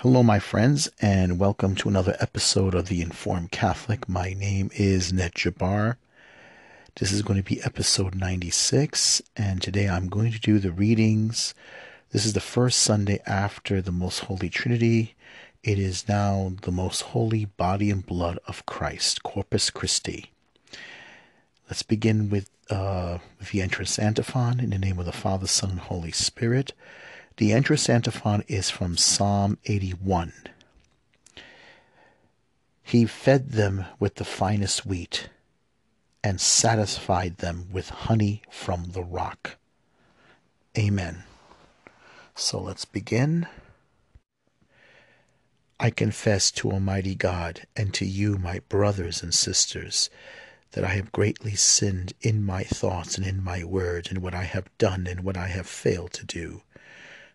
Hello, my friends, and welcome to another episode of The Informed Catholic. My name is Ned Jabbar. This is going to be episode 96, and today I'm going to do the readings. This is the first Sunday after the Most Holy Trinity. It is now the most holy body and blood of Christ, Corpus Christi. Let's begin with, uh, with the entrance antiphon in the name of the Father, Son, and Holy Spirit. The entrance antiphon is from Psalm 81. He fed them with the finest wheat and satisfied them with honey from the rock. Amen. So let's begin. I confess to Almighty God and to you, my brothers and sisters, that I have greatly sinned in my thoughts and in my word, and what I have done and what I have failed to do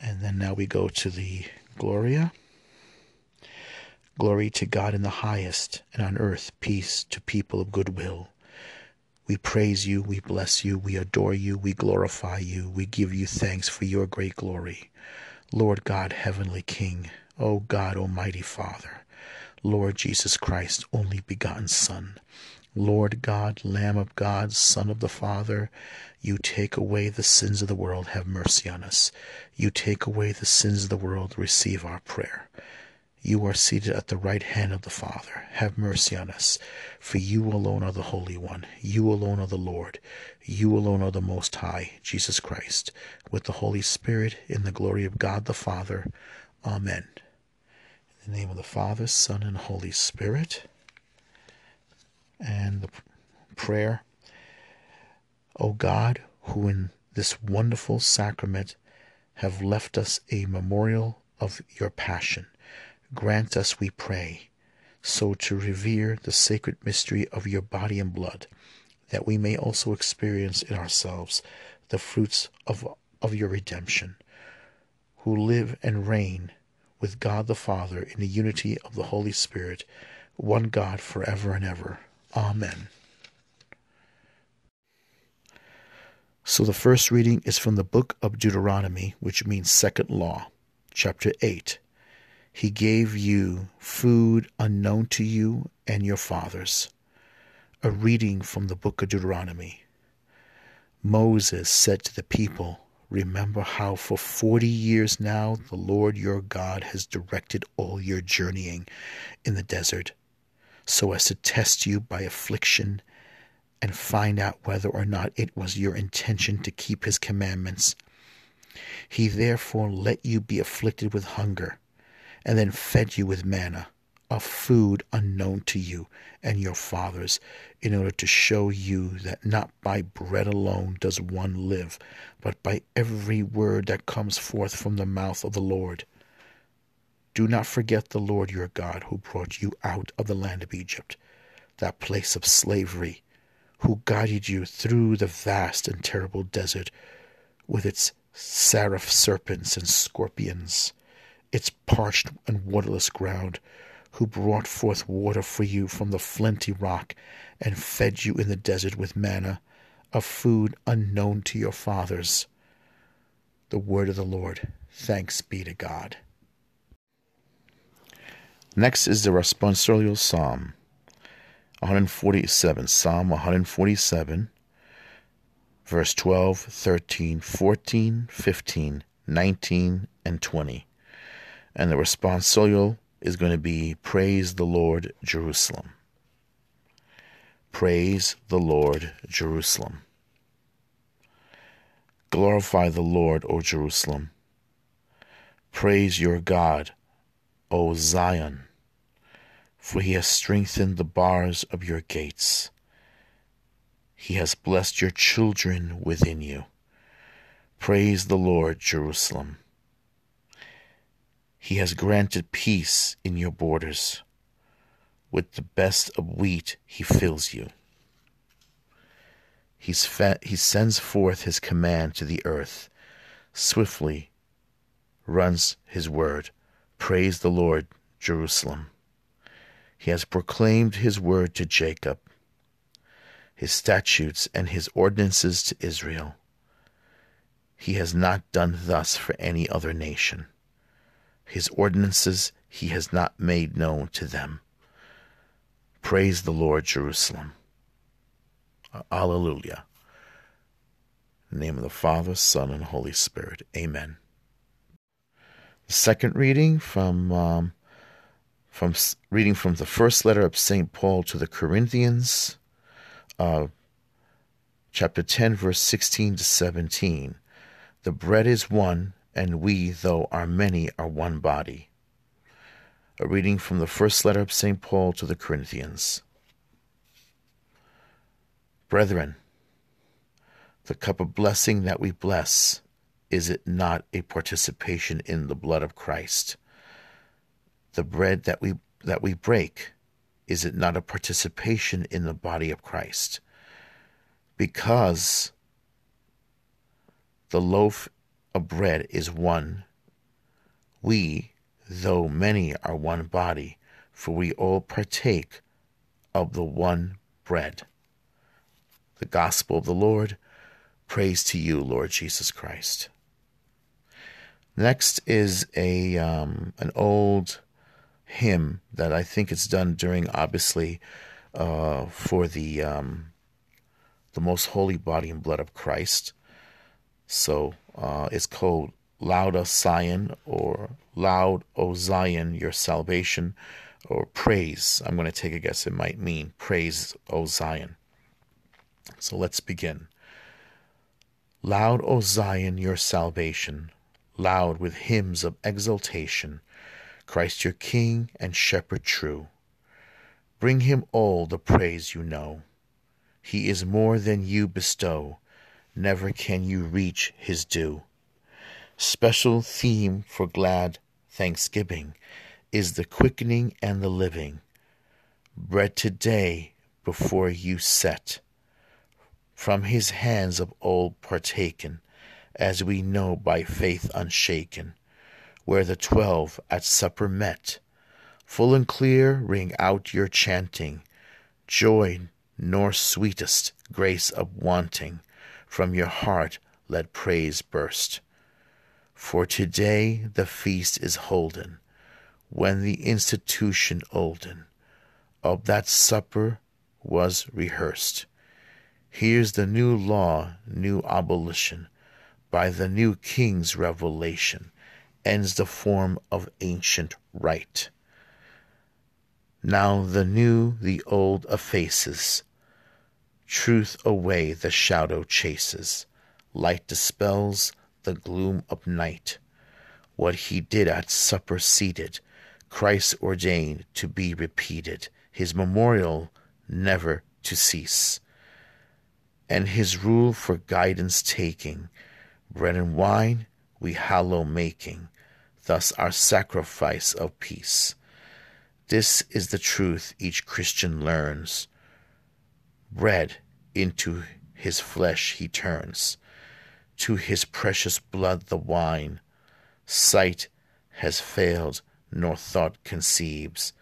And then now we go to the Gloria. Glory to God in the highest, and on earth peace to people of good will. We praise you, we bless you, we adore you, we glorify you, we give you thanks for your great glory. Lord God, Heavenly King, O God, Almighty Father, Lord Jesus Christ, only begotten Son, Lord God, Lamb of God, Son of the Father, you take away the sins of the world, have mercy on us. You take away the sins of the world, receive our prayer. You are seated at the right hand of the Father. Have mercy on us. For you alone are the Holy One. You alone are the Lord. You alone are the Most High, Jesus Christ, with the Holy Spirit, in the glory of God the Father. Amen. In the name of the Father, Son, and Holy Spirit prayer. O God, who in this wonderful sacrament have left us a memorial of your passion, grant us, we pray, so to revere the sacred mystery of your body and blood, that we may also experience in ourselves the fruits of, of your redemption, who live and reign with God the Father in the unity of the Holy Spirit, one God forever and ever. Amen. So the first reading is from the book of Deuteronomy, which means second law, chapter 8. He gave you food unknown to you and your fathers. A reading from the book of Deuteronomy. Moses said to the people, Remember how for forty years now the Lord your God has directed all your journeying in the desert so as to test you by affliction and find out whether or not it was your intention to keep his commandments. He therefore let you be afflicted with hunger, and then fed you with manna, a food unknown to you and your fathers, in order to show you that not by bread alone does one live, but by every word that comes forth from the mouth of the Lord. Do not forget the Lord your God who brought you out of the land of Egypt, that place of slavery, who guided you through the vast and terrible desert with its seraph serpents and scorpions, its parched and waterless ground, who brought forth water for you from the flinty rock and fed you in the desert with manna, a food unknown to your fathers. The word of the Lord. Thanks be to God. Next is the responsorial psalm, 147, Psalm 147, verse 12, 13, 14, 15, 19, and 20. And the responsorial is going to be Praise the Lord, Jerusalem. Praise the Lord, Jerusalem. Glorify the Lord, O Jerusalem. Praise your God, O Zion for he has strengthened the bars of your gates. He has blessed your children within you. Praise the Lord, Jerusalem. He has granted peace in your borders. With the best of wheat, he fills you. He sends forth his command to the earth. Swiftly runs his word. Praise the Lord, Jerusalem. He has proclaimed his word to Jacob, his statutes and his ordinances to Israel. He has not done thus for any other nation. His ordinances he has not made known to them. Praise the Lord, Jerusalem. Alleluia. In the name of the Father, Son, and Holy Spirit. Amen. The second reading from um, from reading from the first letter of Saint Paul to the Corinthians, uh, chapter ten, verse sixteen to seventeen. The bread is one, and we, though are many, are one body. A reading from the first letter of St. Paul to the Corinthians. Brethren, the cup of blessing that we bless, is it not a participation in the blood of Christ? The bread that we that we break, is it not a participation in the body of Christ? Because the loaf of bread is one. We, though many, are one body, for we all partake of the one bread. The gospel of the Lord. Praise to you, Lord Jesus Christ. Next is a um, an old hymn that I think it's done during, obviously, uh, for the um, the most holy body and blood of Christ. So uh, it's called Loud O Zion or Loud O Zion, your salvation, or praise. I'm going to take a guess it might mean praise O Zion. So let's begin. Loud O Zion, your salvation, loud with hymns of exultation, Christ your King and Shepherd true. Bring him all the praise you know. He is more than you bestow never can you reach his due. Special theme for glad thanksgiving is the quickening and the living. Bread today before you set, from his hands of old partaken, as we know by faith unshaken, where the twelve at supper met. Full and clear ring out your chanting, joy nor sweetest grace of wanting from your heart let praise burst. For today the feast is holden, when the institution olden of that supper was rehearsed. Here's the new law, new abolition, by the new king's revelation, ends the form of ancient rite. Now the new the old effaces, Truth away the shadow chases, light dispels the gloom of night. What he did at supper seated, Christ ordained to be repeated, his memorial never to cease. And his rule for guidance taking, bread and wine we hallow making, thus our sacrifice of peace. This is the truth each Christian learns bread into his flesh he turns, to his precious blood the wine. Sight has failed, nor thought conceives,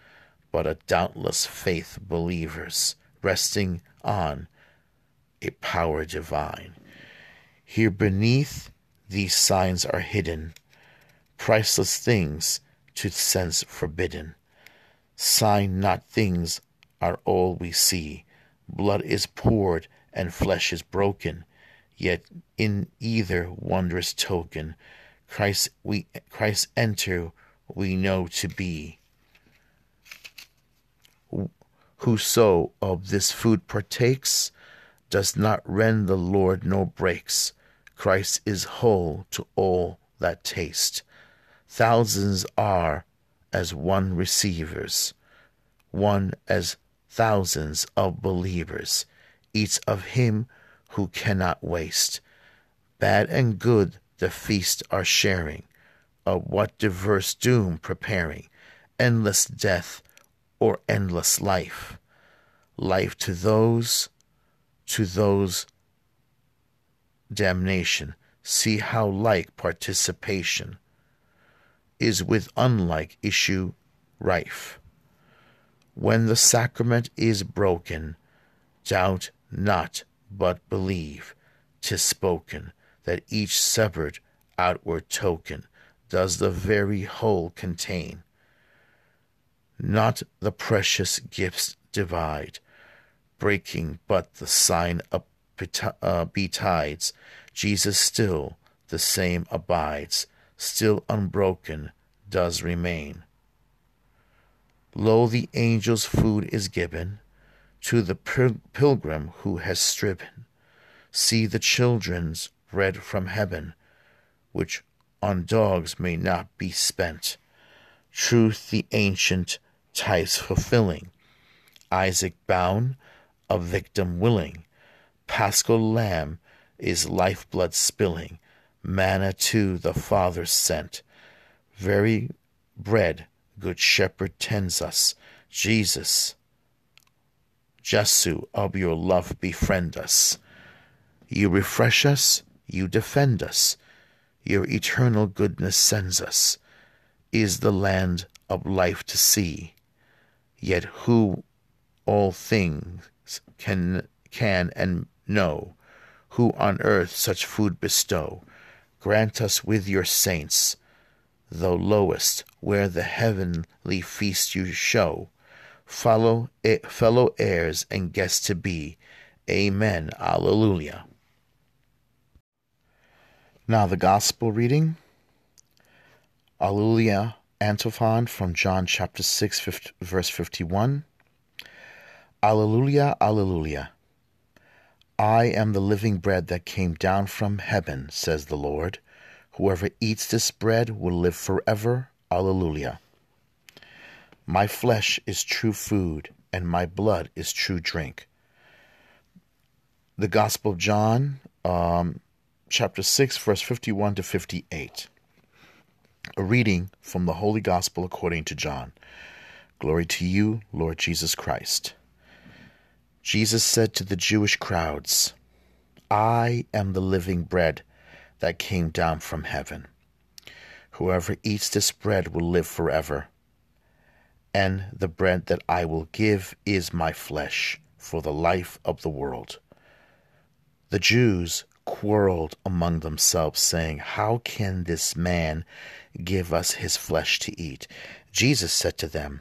but a doubtless faith believers, resting on a power divine. Here beneath these signs are hidden, priceless things to sense forbidden. Sign not things are all we see, blood is poured and flesh is broken, yet in either wondrous token Christ we Christ enter we know to be. Whoso of this food partakes does not rend the Lord nor breaks. Christ is whole to all that taste. Thousands are as one receivers, one as thousands of believers, eats of him who cannot waste. Bad and good the feast are sharing, of what diverse doom preparing, endless death or endless life. Life to those, to those damnation. See how like participation is with unlike issue rife. When the sacrament is broken, doubt not but believe 'tis spoken that each separate outward token does the very whole contain. Not the precious gifts divide, breaking but the sign up uh, betides. Jesus still the same abides, still unbroken does remain. Lo, the angel's food is given to the pilgrim who has striven. See the children's bread from heaven, which on dogs may not be spent. Truth the ancient types fulfilling. Isaac bound, a victim willing. Paschal lamb is lifeblood spilling. Manna too the Father sent. Very bread, good shepherd tends us. Jesus, Jesu, of your love befriend us. You refresh us, you defend us your eternal goodness sends us, is the land of life to see. Yet who all things can can and know, who on earth such food bestow, grant us with your saints, though lowest, where the heavenly feast you show, follow fellow heirs and guests to be. Amen. Alleluia. Now, the Gospel reading Alleluia antiphon from John chapter 6, 50, verse 51. Alleluia, Alleluia. I am the living bread that came down from heaven, says the Lord. Whoever eats this bread will live forever. Alleluia. My flesh is true food, and my blood is true drink. The Gospel of John, um, chapter 6, verse 51 to 58. A reading from the Holy Gospel according to John. Glory to you, Lord Jesus Christ. Jesus said to the Jewish crowds, I am the living bread that came down from heaven. Whoever eats this bread will live forever. And the bread that I will give is my flesh for the life of the world. The Jews quarreled among themselves, saying, How can this man give us his flesh to eat? Jesus said to them,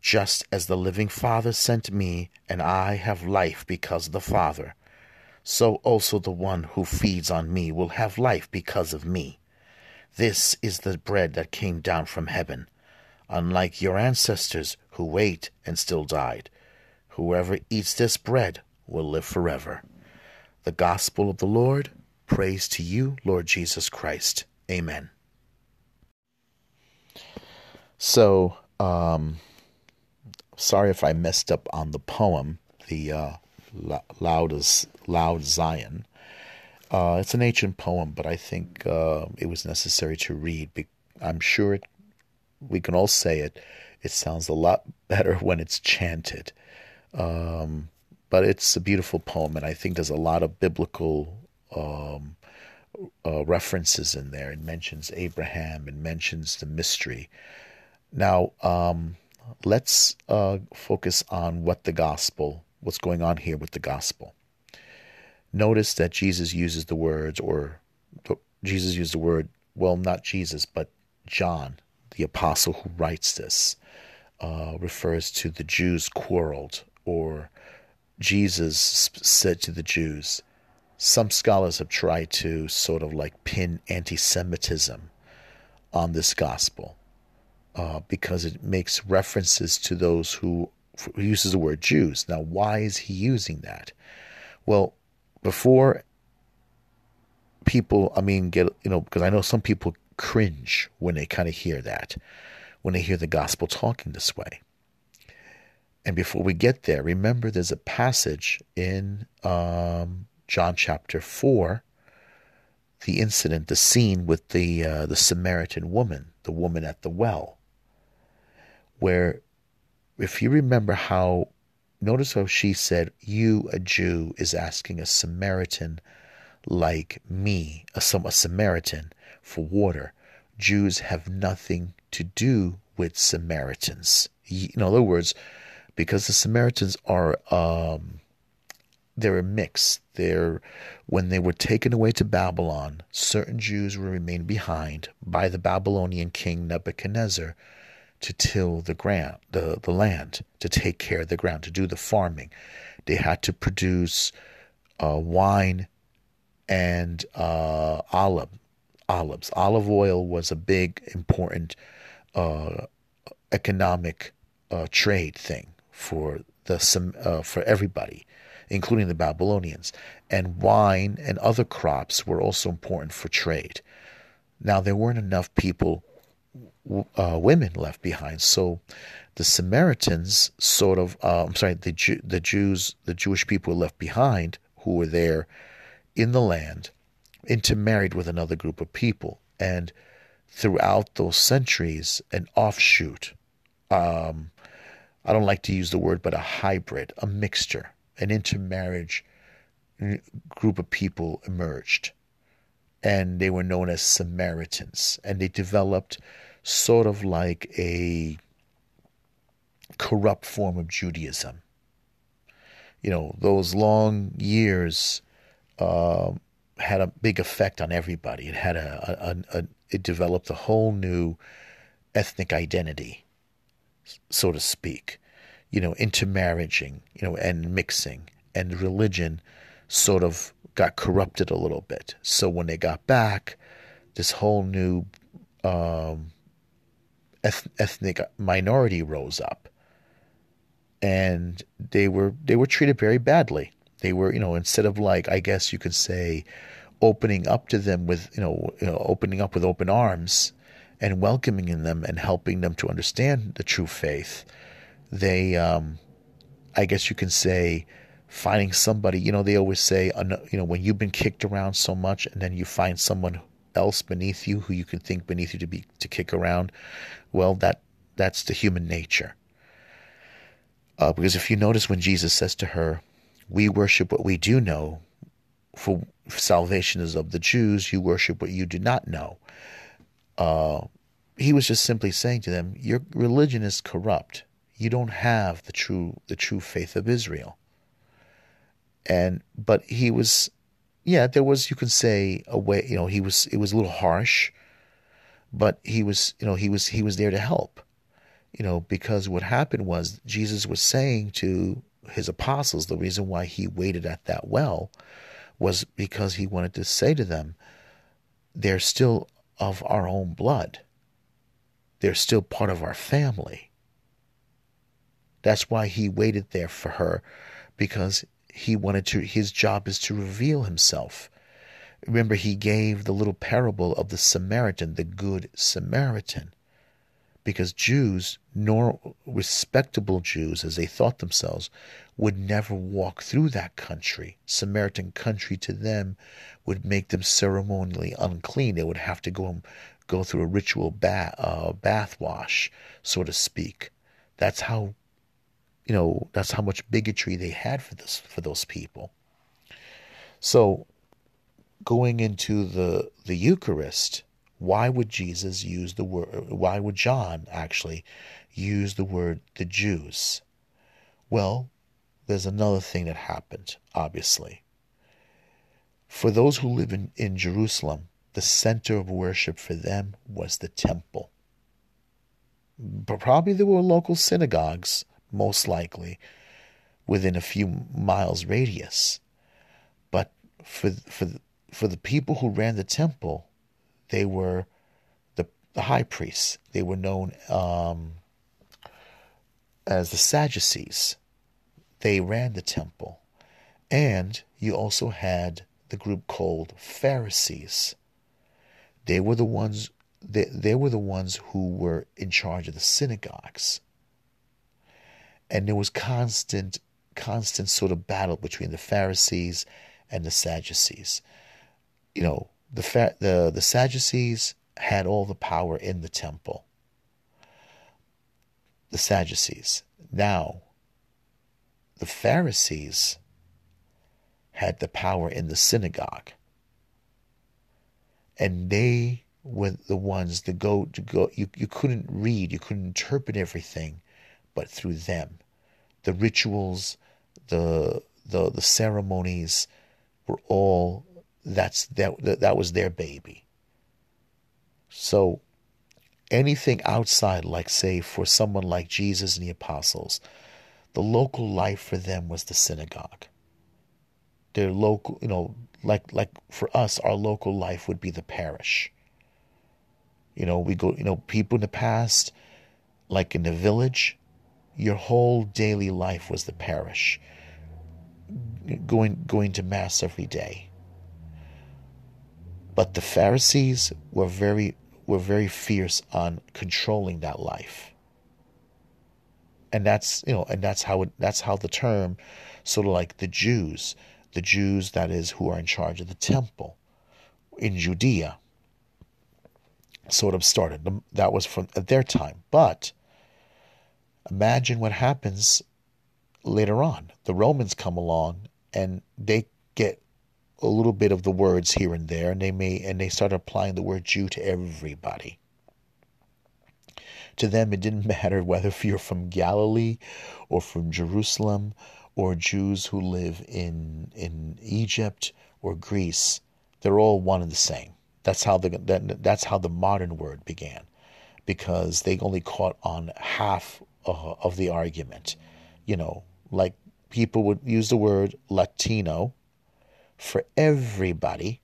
Just as the living Father sent me, and I have life because of the Father, so also the one who feeds on me will have life because of me. This is the bread that came down from heaven, unlike your ancestors who ate and still died. Whoever eats this bread will live forever. The Gospel of the Lord. Praise to you, Lord Jesus Christ. Amen. So, um, sorry if I messed up on the poem, the uh, loud, as, loud Zion. Uh, it's an ancient poem, but I think uh, it was necessary to read. I'm sure it, we can all say it. It sounds a lot better when it's chanted. Um, but it's a beautiful poem, and I think there's a lot of biblical um, uh, references in there. It mentions Abraham, it mentions the mystery. Now, um, let's uh, focus on what the gospel, what's going on here with the gospel. Notice that Jesus uses the words, or Jesus used the word, well, not Jesus, but John, the apostle who writes this, uh, refers to the Jews quarreled or Jesus said to the Jews. Some scholars have tried to sort of like pin anti Semitism on this gospel. Uh, because it makes references to those who, who uses the word Jews. Now, why is he using that? Well, before people, I mean, get you know, because I know some people cringe when they kind of hear that, when they hear the gospel talking this way. And before we get there, remember there's a passage in um, John chapter 4, the incident, the scene with the, uh, the Samaritan woman, the woman at the well, where if you remember how, notice how she said, You, a Jew, is asking a Samaritan like me, a, a Samaritan, for water. Jews have nothing to do with Samaritans. In other words, because the Samaritans are um, they're a mix. They're when they were taken away to Babylon, certain Jews were remained behind by the Babylonian king Nebuchadnezzar to till the ground, the, the land, to take care of the ground, to do the farming. They had to produce uh, wine and uh, olive, olives. Olive oil was a big, important uh, economic uh, trade thing for the uh, for everybody, including the Babylonians. And wine and other crops were also important for trade. Now there weren't enough people, uh, women left behind, so the Samaritans sort of, uh, I'm sorry, the Jew, the Jews, the Jewish people left behind who were there in the land, intermarried with another group of people, and throughout those centuries, an offshoot um, I don't like to use the word, but a hybrid, a mixture, an intermarriage group of people emerged. And they were known as Samaritans. And they developed sort of like a corrupt form of Judaism. You know, those long years uh, had a big effect on everybody. It had a, a, a, it developed a whole new ethnic identity so to speak, you know, intermarrying, you know, and mixing, and religion sort of got corrupted a little bit. So when they got back, this whole new um, ethnic minority rose up, and they were they were treated very badly. They were, you know, instead of like I guess you could say, opening up to them with you know, you know opening up with open arms and welcoming in them and helping them to understand the true faith, they, um, I guess you can say, finding somebody. You know, they always say, you know, when you've been kicked around so much, and then you find someone else beneath you who you can think beneath you to be to kick around. Well, that that's the human nature. Uh, because if you notice when Jesus says to her, "We worship what we do know, for salvation is of the Jews. You worship what you do not know." uh, he was just simply saying to them, "Your religion is corrupt. You don't have the true the true faith of Israel." And but he was, yeah, there was you can say a way, you know, he was it was a little harsh, but he was, you know, he was he was there to help, you know, because what happened was Jesus was saying to his apostles the reason why he waited at that well was because he wanted to say to them, they're still of our own blood. They're still part of our family. That's why he waited there for her, because he wanted to, his job is to reveal himself. Remember, he gave the little parable of the Samaritan, the Good Samaritan because Jews, nor respectable Jews as they thought themselves, would never walk through that country. Samaritan country to them would make them ceremonially unclean. They would have to go go through a ritual bath, uh, bath wash, so to speak. That's how, you know, that's how much bigotry they had for this for those people. So, going into the the Eucharist, why would Jesus use the word, why would John actually use the word the Jews? Well, there's another thing that happened, obviously. For those who live in, in Jerusalem, the center of worship for them was the temple. But probably there were local synagogues, most likely, within a few miles radius. But for, for, for the people who ran the temple, they were the the high priests. They were known um, as the Sadducees. They ran the temple. And you also had the group called Pharisees. They were the ones they, they were the ones who were in charge of the synagogues. And there was constant constant sort of battle between the Pharisees and the Sadducees. You know, the the the Sadducees had all the power in the temple. The Sadducees. Now, the Pharisees had the power in the synagogue. And they were the ones that go to go you, you couldn't read, you couldn't interpret everything but through them. The rituals, the the the ceremonies were all that's that that was their baby. So anything outside, like say for someone like Jesus and the apostles, the local life for them was the synagogue. Their local, you know, like like for us, our local life would be the parish. You know, we go, you know, people in the past, like in the village, your whole daily life was the parish. Going going to mass every day. But the Pharisees were very were very fierce on controlling that life. And that's you know, and that's how it that's how the term sort of like the Jews, the Jews that is who are in charge of the temple in Judea sort of started. That was from at their time. But imagine what happens later on. The Romans come along and they get a little bit of the words here and there, and they may and they start applying the word Jew to everybody. To them, it didn't matter whether you're from Galilee or from Jerusalem or Jews who live in in Egypt or Greece. They're all one and the same. That's how the that, that's how the modern word began, because they only caught on half uh, of the argument. You know, like people would use the word Latino for everybody.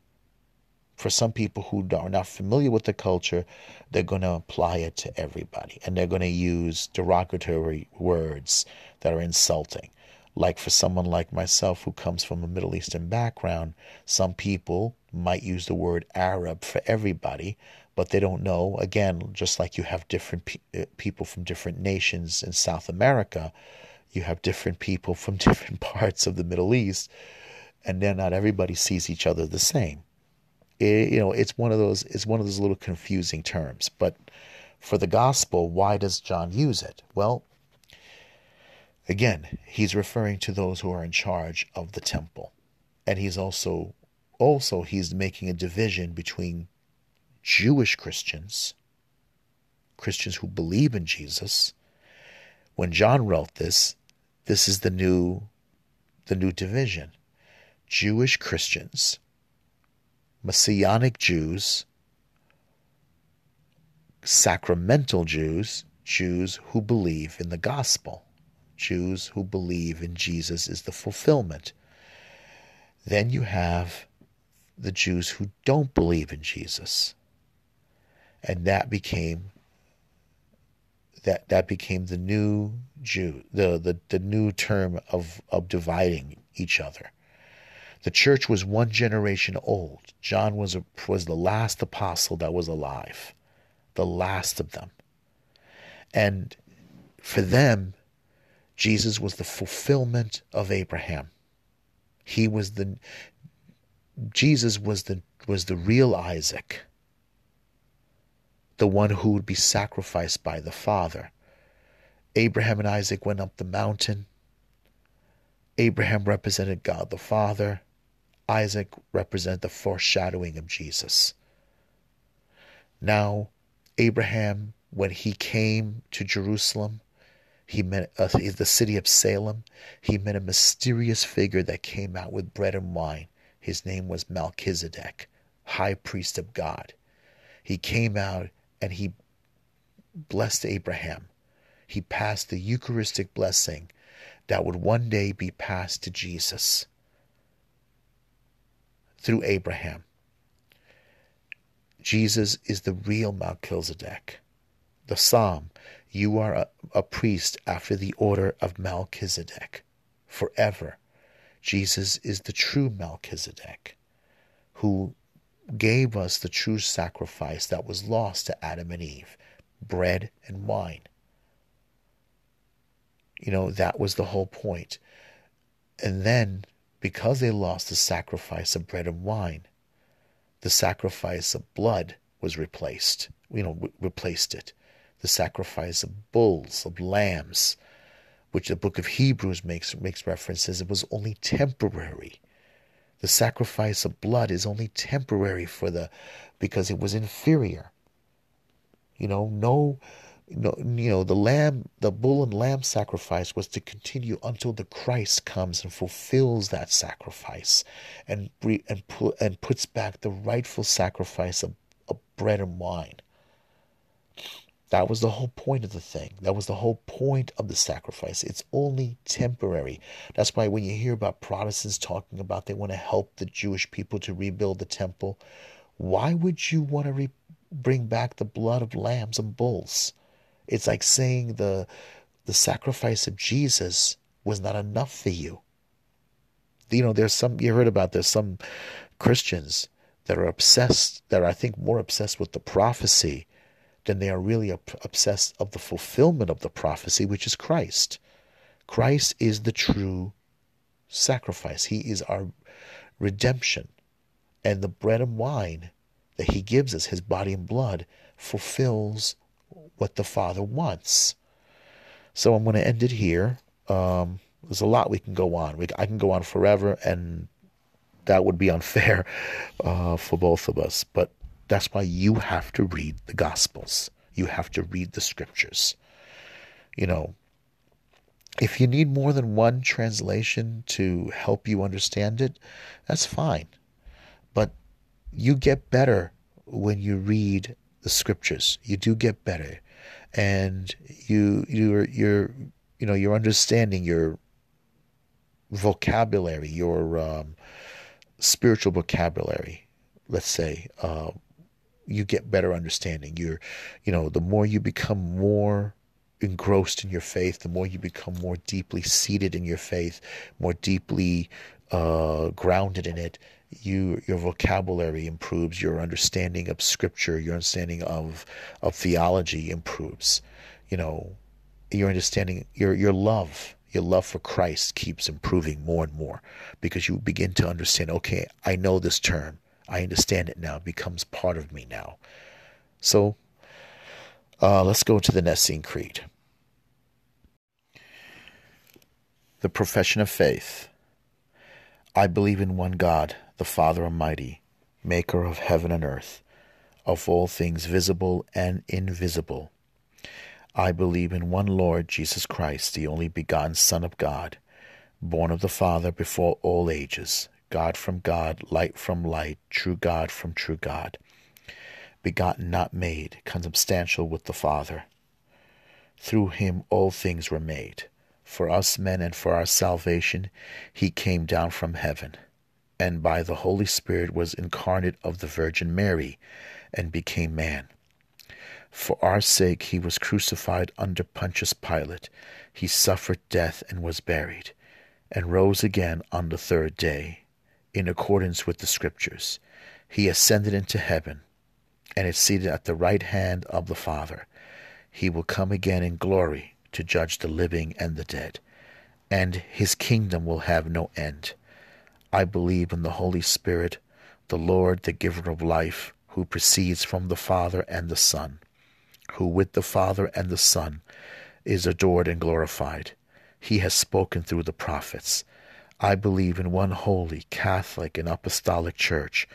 For some people who are not familiar with the culture, they're going to apply it to everybody. And they're going to use derogatory words that are insulting. Like for someone like myself who comes from a Middle Eastern background, some people might use the word Arab for everybody, but they don't know. Again, just like you have different pe- uh, people from different nations in South America, you have different people from different parts of the Middle East and then not everybody sees each other the same. It, you know, it's one of those it's one of those little confusing terms. But for the gospel, why does John use it? Well, again, he's referring to those who are in charge of the temple, and he's also also he's making a division between Jewish Christians, Christians who believe in Jesus. When John wrote this, this is the new the new division. Jewish Christians, Messianic Jews, sacramental Jews, Jews who believe in the gospel, Jews who believe in Jesus is the fulfillment. Then you have the Jews who don't believe in Jesus. And that became that that became the new Jew, the, the, the new term of, of dividing each other. The church was one generation old. John was, a, was the last apostle that was alive, the last of them. And for them, Jesus was the fulfillment of Abraham. He was the Jesus was the was the real Isaac, the one who would be sacrificed by the Father. Abraham and Isaac went up the mountain. Abraham represented God the Father. Isaac represent the foreshadowing of Jesus. Now, Abraham, when he came to Jerusalem, he met uh, the city of Salem. He met a mysterious figure that came out with bread and wine. His name was Melchizedek, high priest of God. He came out and he blessed Abraham. He passed the Eucharistic blessing that would one day be passed to Jesus through Abraham. Jesus is the real Melchizedek. The psalm, you are a, a priest after the order of Melchizedek forever. Jesus is the true Melchizedek who gave us the true sacrifice that was lost to Adam and Eve bread and wine. You know, that was the whole point. And then, because they lost the sacrifice of bread and wine, the sacrifice of blood was replaced. You know, replaced it. The sacrifice of bulls, of lambs, which the book of Hebrews makes makes references, it was only temporary. The sacrifice of blood is only temporary for the because it was inferior. You know, no no, you know, the lamb, the bull and lamb sacrifice was to continue until the Christ comes and fulfills that sacrifice, and and and puts back the rightful sacrifice of, of bread and wine. That was the whole point of the thing. That was the whole point of the sacrifice. It's only temporary. That's why when you hear about Protestants talking about they want to help the Jewish people to rebuild the temple, why would you want to re- bring back the blood of lambs and bulls? It's like saying the the sacrifice of Jesus was not enough for you. You know, there's some you heard about there's some Christians that are obsessed that are I think more obsessed with the prophecy than they are really obsessed of the fulfillment of the prophecy, which is Christ. Christ is the true sacrifice. He is our redemption. And the bread and wine that he gives us, his body and blood, fulfills what the Father wants. So I'm going to end it here. Um, there's a lot we can go on. We, I can go on forever, and that would be unfair uh, for both of us. But that's why you have to read the Gospels. You have to read the Scriptures. You know, if you need more than one translation to help you understand it, that's fine. But you get better when you read the Scriptures. You do get better and you you're you're you know your understanding your vocabulary your um, spiritual vocabulary let's say uh, you get better understanding you're you know the more you become more engrossed in your faith the more you become more deeply seated in your faith more deeply uh, grounded in it you your vocabulary improves, your understanding of scripture, your understanding of of theology improves. You know, your understanding, your your love, your love for Christ keeps improving more and more because you begin to understand. Okay, I know this term. I understand it now. It becomes part of me now. So, uh, let's go to the Nicene Creed. The Profession of Faith. I believe in one God the Father Almighty, maker of heaven and earth, of all things visible and invisible. I believe in one Lord Jesus Christ, the only begotten Son of God, born of the Father before all ages, God from God, light from light, true God from true God, begotten not made, consubstantial with the Father. Through him all things were made. For us men and for our salvation he came down from heaven and by the Holy Spirit was incarnate of the Virgin Mary and became man. For our sake he was crucified under Pontius Pilate. He suffered death and was buried, and rose again on the third day, in accordance with the Scriptures. He ascended into heaven, and is seated at the right hand of the Father. He will come again in glory to judge the living and the dead, and his kingdom will have no end. I believe in the Holy Spirit, the Lord, the giver of life, who proceeds from the Father and the Son, who with the Father and the Son is adored and glorified. He has spoken through the prophets. I believe in one holy, Catholic, and Apostolic Church.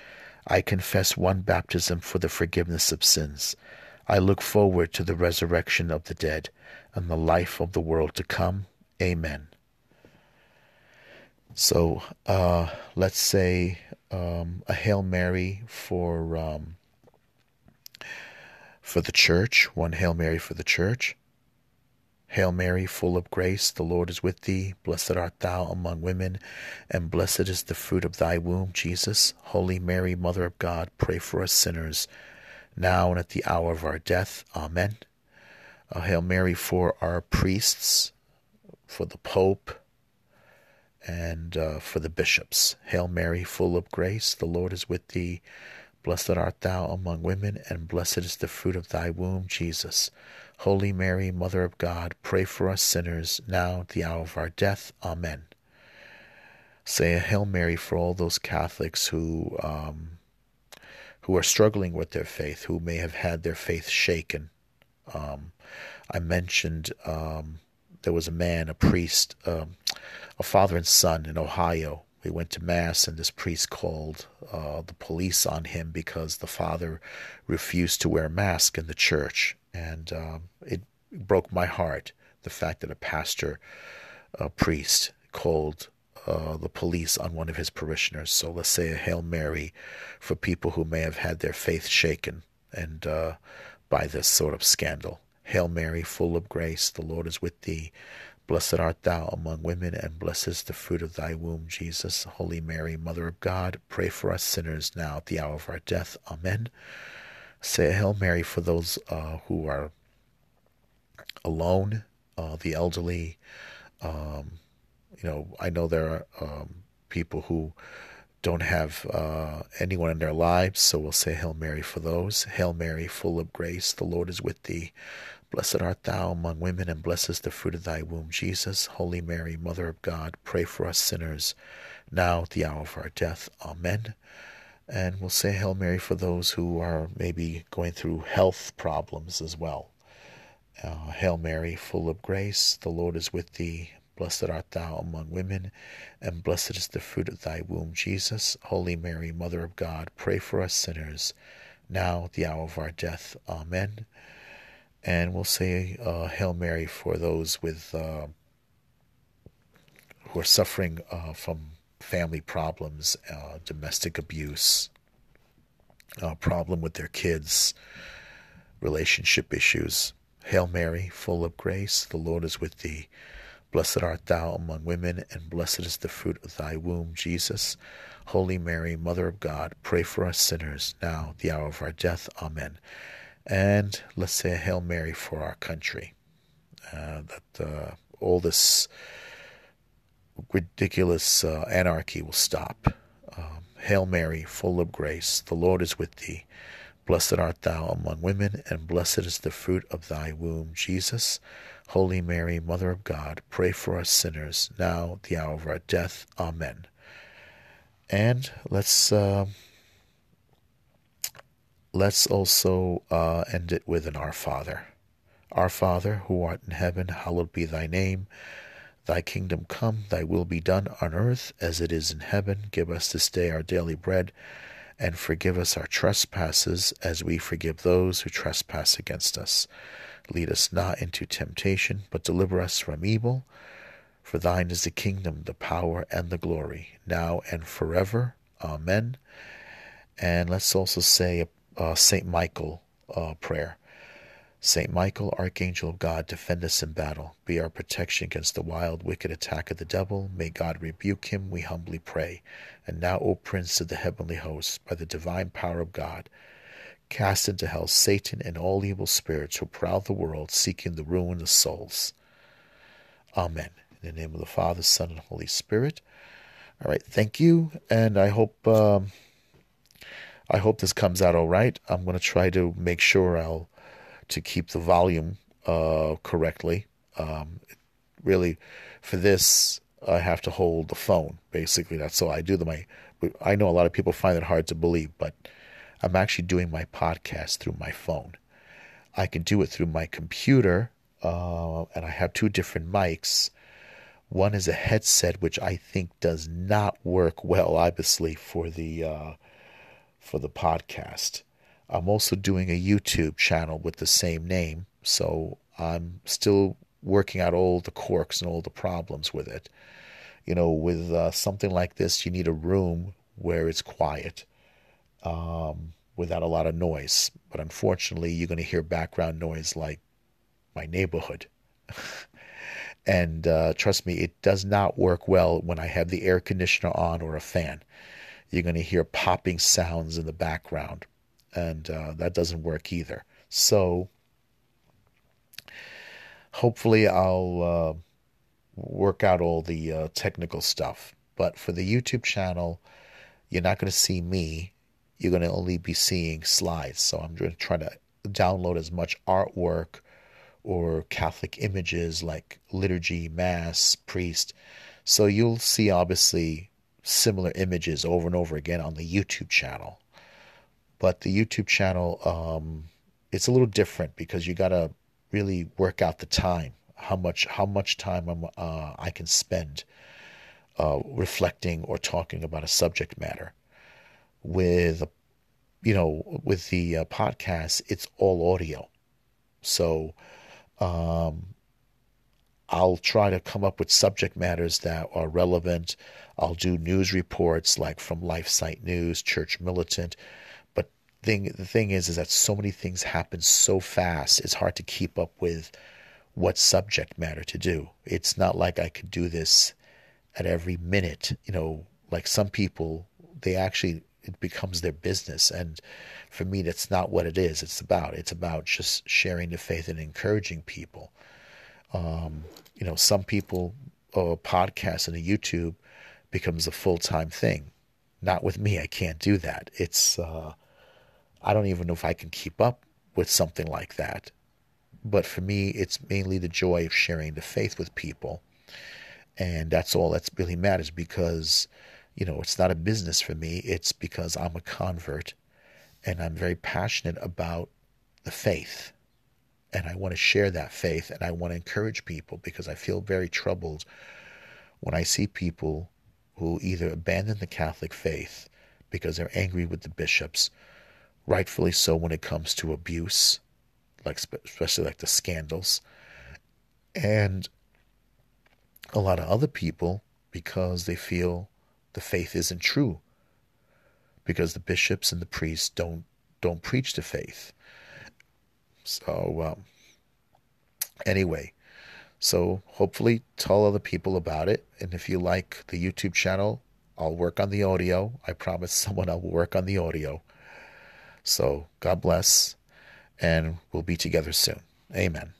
I confess one baptism for the forgiveness of sins. I look forward to the resurrection of the dead and the life of the world to come. Amen. So uh, let's say um, a Hail Mary for um, for the church, one Hail Mary for the church. Hail Mary, full of grace, the Lord is with thee. Blessed art thou among women, and blessed is the fruit of thy womb, Jesus. Holy Mary, Mother of God, pray for us sinners, now and at the hour of our death. Amen. Uh, Hail Mary for our priests, for the Pope, and uh, for the bishops. Hail Mary, full of grace, the Lord is with thee. Blessed art thou among women, and blessed is the fruit of thy womb, Jesus. Holy Mary, Mother of God, pray for us sinners, now at the hour of our death. Amen. Say a Hail Mary for all those Catholics who um, who are struggling with their faith, who may have had their faith shaken. Um, I mentioned um, there was a man, a priest, um, a father and son in Ohio. We went to mass, and this priest called uh, the police on him because the father refused to wear a mask in the church, and um, it broke my heart. The fact that a pastor, a priest, called uh, the police on one of his parishioners. So let's say a Hail Mary for people who may have had their faith shaken and uh, by this sort of scandal. Hail Mary, full of grace, the Lord is with thee. Blessed art thou among women, and blessed is the fruit of thy womb, Jesus. Holy Mary, Mother of God, pray for us sinners now at the hour of our death. Amen. Say a Hail Mary for those uh, who are alone, uh, the elderly, um, you know, I know there are um, people who don't have uh, anyone in their lives, so we'll say Hail Mary for those. Hail Mary, full of grace, the Lord is with thee. Blessed art thou among women, and blessed is the fruit of thy womb, Jesus. Holy Mary, Mother of God, pray for us sinners, now at the hour of our death. Amen. And we'll say Hail Mary for those who are maybe going through health problems as well. Uh, Hail Mary, full of grace, the Lord is with thee. Blessed art thou among women, and blessed is the fruit of thy womb, Jesus. Holy Mary, Mother of God, pray for us sinners, now at the hour of our death. Amen. And we'll say uh, Hail Mary for those with uh, who are suffering uh, from family problems, uh, domestic abuse, problem with their kids, relationship issues. Hail Mary, full of grace, the Lord is with thee. Blessed art thou among women, and blessed is the fruit of thy womb, Jesus. Holy Mary, Mother of God, pray for us sinners, now the hour of our death. Amen. And let's say a Hail Mary for our country. Uh, that uh, all this ridiculous uh, anarchy will stop. Um, Hail Mary, full of grace, the Lord is with thee. Blessed art thou among women, and blessed is the fruit of thy womb, Jesus. Holy Mary, Mother of God, pray for us sinners, now the hour of our death. Amen. And let's uh, let's also uh, end it with an Our Father. Our Father, who art in heaven, hallowed be thy name. Thy kingdom come, thy will be done on earth as it is in heaven. Give us this day our daily bread, and forgive us our trespasses as we forgive those who trespass against us Lead us not into temptation, but deliver us from evil. For thine is the kingdom, the power, and the glory, now and forever. Amen. And let's also say uh, Saint Michael uh, prayer. Saint Michael, Archangel of God, defend us in battle. Be our protection against the wild, wicked attack of the devil. May God rebuke him, we humbly pray. And now, O Prince of the heavenly hosts, by the divine power of God, Cast into hell Satan and all evil spirits who prowl the world seeking the ruin of souls. Amen. In the name of the Father, Son, and Holy Spirit. All right, thank you, and I hope um, I hope this comes out all right. I'm going to try to make sure I'll to keep the volume uh, correctly. Um, really, for this, I have to hold the phone. Basically, that's all I do. The my I know a lot of people find it hard to believe, but I'm actually doing my podcast through my phone. I can do it through my computer, uh, and I have two different mics. One is a headset, which I think does not work well, obviously, for the uh, for the podcast. I'm also doing a YouTube channel with the same name, so I'm still working out all the quirks and all the problems with it. You know, with uh, something like this, you need a room where it's quiet um, without a lot of noise. But unfortunately, you're going to hear background noise like my neighborhood. and uh, trust me, it does not work well when I have the air conditioner on or a fan. You're going to hear popping sounds in the background. and uh, that doesn't work either. So hopefully I'll uh, work out all the uh, technical stuff. But for the YouTube channel, you're not going to see me. You're going to only be seeing slides. So I'm going to try to download as much artwork or Catholic images like liturgy, mass, priest. So you'll see obviously similar images over and over again on the YouTube channel. But the YouTube channel, um, it's a little different because you got to really work out the time, how much how much time I'm, uh, I can spend uh, reflecting or talking about a subject matter. With, you know, with the uh, podcast, it's all audio, so um, I'll try to come up with subject matters that are relevant. I'll do news reports like from LifeSite News, Church Militant. But thing the thing is is that so many things happen so fast. It's hard to keep up with what subject matter to do. It's not like I could do this at every minute, you know, like some people they actually it becomes their business and for me that's not what it is it's about it's about just sharing the faith and encouraging people um, you know some people a podcast and a youtube becomes a full-time thing not with me i can't do that it's uh, i don't even know if i can keep up with something like that but for me it's mainly the joy of sharing the faith with people and that's all that really matters because you know, it's not a business for me. It's because I'm a convert and I'm very passionate about the faith. And I want to share that faith and I want to encourage people because I feel very troubled when I see people who either abandon the Catholic faith because they're angry with the bishops, rightfully so when it comes to abuse, like especially like the scandals, and a lot of other people because they feel the faith isn't true because the bishops and the priests don't don't preach the faith. So um, anyway, so hopefully tell other people about it. And if you like the YouTube channel, I'll work on the audio. I promise someone I will work on the audio. So God bless, and we'll be together soon. Amen.